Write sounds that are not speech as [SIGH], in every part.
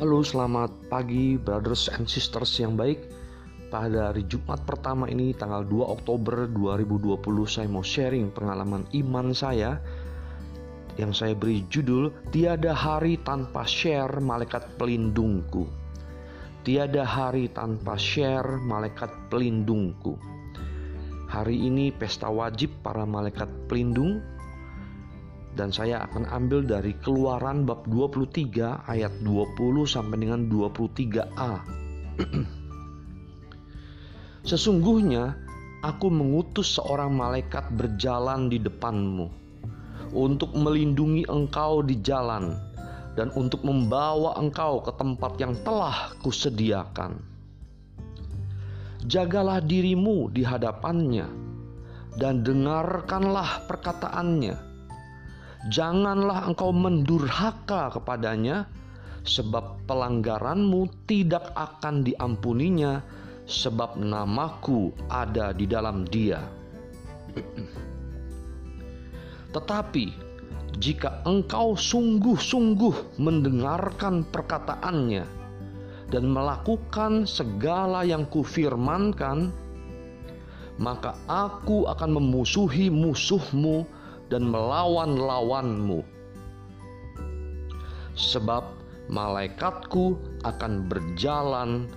Halo, selamat pagi brothers and sisters yang baik. Pada hari Jumat pertama ini tanggal 2 Oktober 2020 saya mau sharing pengalaman iman saya yang saya beri judul Tiada hari tanpa share malaikat pelindungku. Tiada hari tanpa share malaikat pelindungku. Hari ini pesta wajib para malaikat pelindung dan saya akan ambil dari Keluaran bab 23 ayat 20 sampai dengan 23a. [CLEARS THROAT] Sesungguhnya aku mengutus seorang malaikat berjalan di depanmu untuk melindungi engkau di jalan dan untuk membawa engkau ke tempat yang telah kusediakan. Jagalah dirimu di hadapannya dan dengarkanlah perkataannya janganlah engkau mendurhaka kepadanya, sebab pelanggaranmu tidak akan diampuninya, sebab namaku ada di dalam dia. Tetapi jika engkau sungguh-sungguh mendengarkan perkataannya dan melakukan segala yang kufirmankan, maka aku akan memusuhi musuhmu dan melawan lawanmu. Sebab malaikatku akan berjalan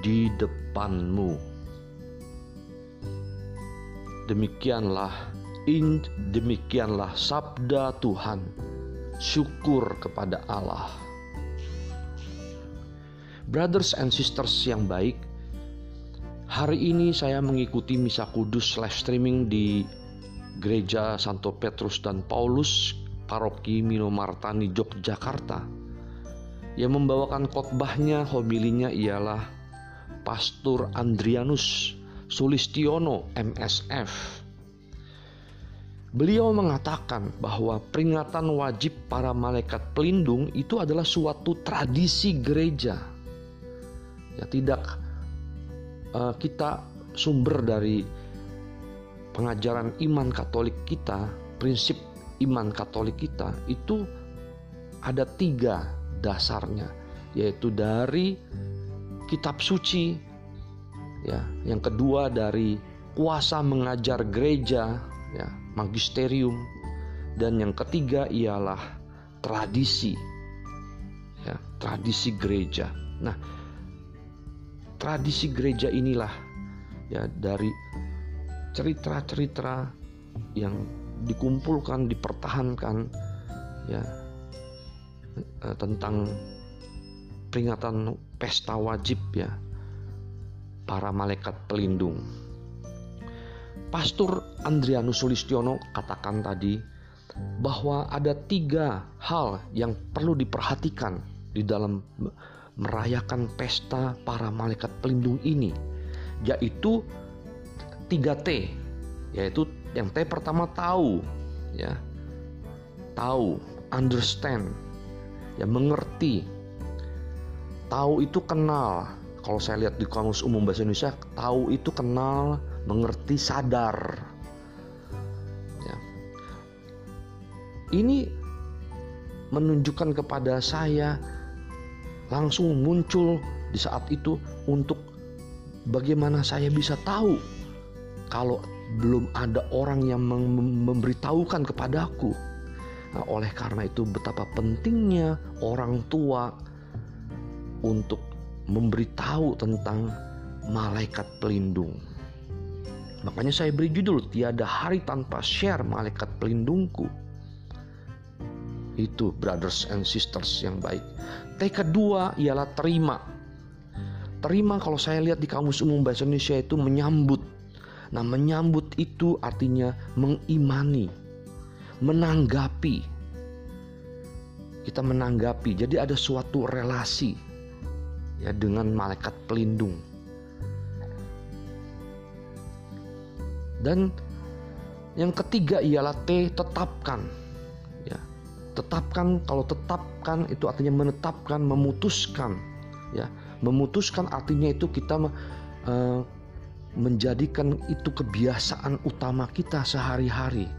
di depanmu. Demikianlah in demikianlah sabda Tuhan. Syukur kepada Allah. Brothers and sisters yang baik, hari ini saya mengikuti misa kudus live streaming di Gereja Santo Petrus dan Paulus Paroki Minomartani Yogyakarta yang membawakan khotbahnya homilinya ialah Pastor Andrianus Sulistiono MSF. Beliau mengatakan bahwa peringatan wajib para malaikat pelindung itu adalah suatu tradisi gereja. Ya tidak uh, kita sumber dari pengajaran iman Katolik kita, prinsip iman Katolik kita itu ada tiga dasarnya, yaitu dari kitab suci, ya, yang kedua dari kuasa mengajar gereja, ya, magisterium, dan yang ketiga ialah tradisi, ya, tradisi gereja. Nah, tradisi gereja inilah ya dari cerita-cerita yang dikumpulkan, dipertahankan ya eh, tentang peringatan pesta wajib ya para malaikat pelindung. Pastor Andrianus Sulistiono katakan tadi bahwa ada tiga hal yang perlu diperhatikan di dalam merayakan pesta para malaikat pelindung ini, yaitu 3T yaitu yang T pertama tahu ya. Tahu understand ya mengerti. Tahu itu kenal. Kalau saya lihat di kamus umum bahasa Indonesia tahu itu kenal mengerti sadar. Ya. Ini menunjukkan kepada saya langsung muncul di saat itu untuk bagaimana saya bisa tahu kalau belum ada orang yang memberitahukan kepadaku. Nah, oleh karena itu betapa pentingnya orang tua untuk memberitahu tentang malaikat pelindung. Makanya saya beri judul tiada hari tanpa share malaikat pelindungku. Itu brothers and sisters yang baik. T kedua ialah terima. Terima kalau saya lihat di kamus umum bahasa Indonesia itu menyambut Nah, menyambut itu artinya mengimani, menanggapi. Kita menanggapi. Jadi ada suatu relasi ya dengan malaikat pelindung. Dan yang ketiga ialah T tetapkan. Ya. Tetapkan kalau tetapkan itu artinya menetapkan, memutuskan. Ya, memutuskan artinya itu kita uh, menjadikan itu kebiasaan utama kita sehari-hari.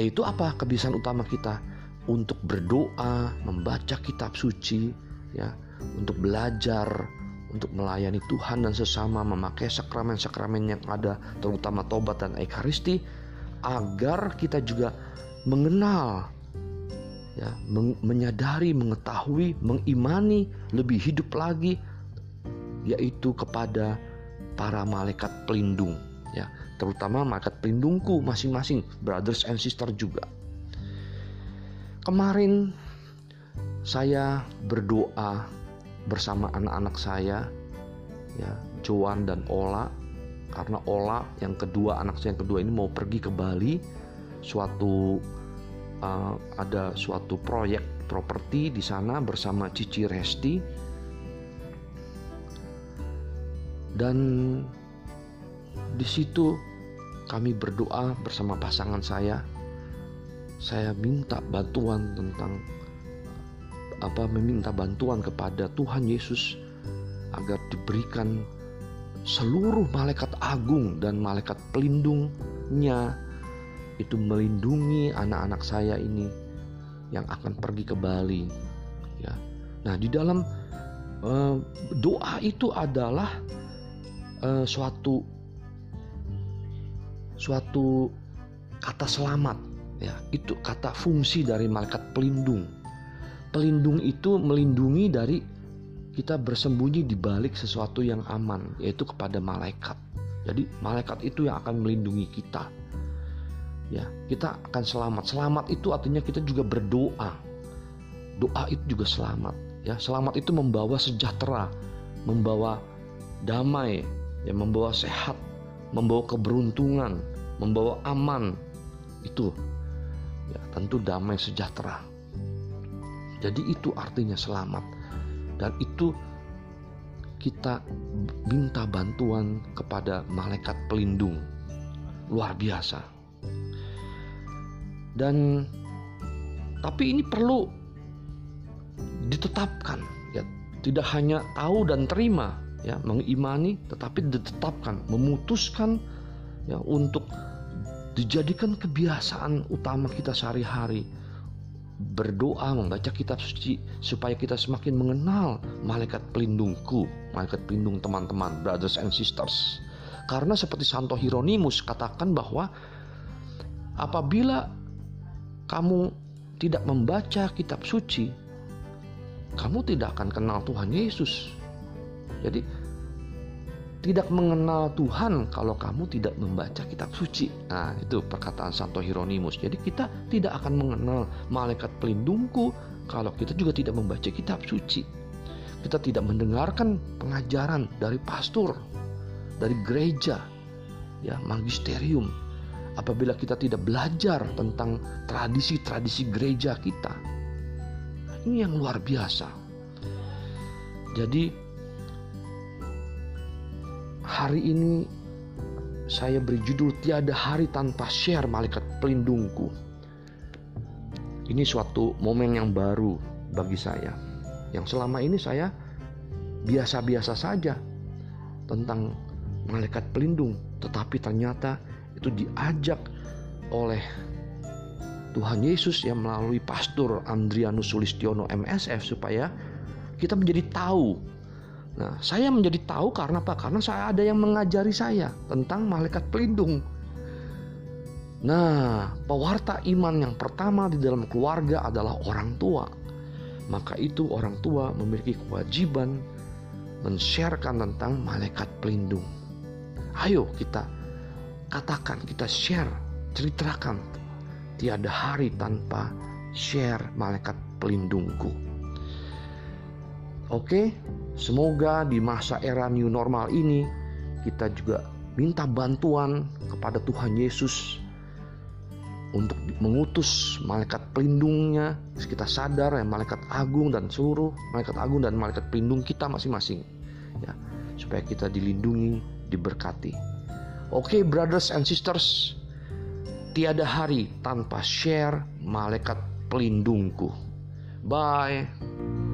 Eh, itu apa kebiasaan utama kita? untuk berdoa, membaca kitab suci, ya, untuk belajar, untuk melayani Tuhan dan sesama, memakai sakramen-sakramen yang ada, terutama tobat dan ekaristi, agar kita juga mengenal, ya, menyadari, mengetahui, mengimani, lebih hidup lagi, yaitu kepada para malaikat pelindung, ya, terutama malaikat pelindungku masing-masing, brothers and sister juga. Kemarin saya berdoa bersama anak-anak saya ya Joan dan Ola. Karena Ola yang kedua anak saya yang kedua ini mau pergi ke Bali. Suatu uh, ada suatu proyek properti di sana bersama Cici Resti dan di situ kami berdoa bersama pasangan saya. Saya minta bantuan tentang apa meminta bantuan kepada Tuhan Yesus agar diberikan seluruh malaikat agung dan malaikat pelindungnya. Itu melindungi anak-anak saya ini yang akan pergi ke Bali ya. Nah di dalam uh, doa itu adalah uh, suatu suatu kata selamat ya itu kata fungsi dari malaikat pelindung pelindung itu melindungi dari kita bersembunyi di balik sesuatu yang aman, yaitu kepada malaikat. Jadi malaikat itu yang akan melindungi kita. Ya, kita akan selamat. Selamat itu artinya kita juga berdoa. Doa itu juga selamat. Ya, selamat itu membawa sejahtera, membawa damai, ya, membawa sehat, membawa keberuntungan, membawa aman. Itu ya, tentu damai sejahtera. Jadi itu artinya selamat. Dan itu kita minta bantuan kepada malaikat pelindung. Luar biasa. Dan tapi ini perlu ditetapkan ya, tidak hanya tahu dan terima ya, mengimani tetapi ditetapkan, memutuskan ya untuk dijadikan kebiasaan utama kita sehari-hari berdoa membaca kitab suci supaya kita semakin mengenal malaikat pelindungku, malaikat pelindung teman-teman, brothers and sisters. Karena seperti Santo Hieronymus katakan bahwa apabila kamu tidak membaca kitab suci, kamu tidak akan kenal Tuhan Yesus. Jadi tidak mengenal Tuhan kalau kamu tidak membaca kitab suci. Nah, itu perkataan Santo Hieronymus. Jadi kita tidak akan mengenal malaikat pelindungku kalau kita juga tidak membaca kitab suci. Kita tidak mendengarkan pengajaran dari pastor, dari gereja, ya, magisterium. Apabila kita tidak belajar tentang tradisi-tradisi gereja kita. Ini yang luar biasa. Jadi Hari ini saya beri judul Tiada Hari Tanpa Share Malaikat Pelindungku. Ini suatu momen yang baru bagi saya. Yang selama ini saya biasa-biasa saja tentang malaikat pelindung, tetapi ternyata itu diajak oleh Tuhan Yesus yang melalui pastor Andrianus Sulistiono MSF supaya kita menjadi tahu Nah, saya menjadi tahu karena apa? Karena saya ada yang mengajari saya tentang malaikat pelindung. Nah, pewarta iman yang pertama di dalam keluarga adalah orang tua. Maka itu orang tua memiliki kewajiban men-sharekan tentang malaikat pelindung. Ayo kita katakan, kita share, ceritakan. Tiada hari tanpa share malaikat pelindungku. Oke, Semoga di masa era new normal ini kita juga minta bantuan kepada Tuhan Yesus untuk mengutus malaikat pelindungnya. Kita sadar ya malaikat agung dan seluruh malaikat agung dan malaikat pelindung kita masing-masing ya supaya kita dilindungi diberkati. Oke okay, brothers and sisters tiada hari tanpa share malaikat pelindungku. Bye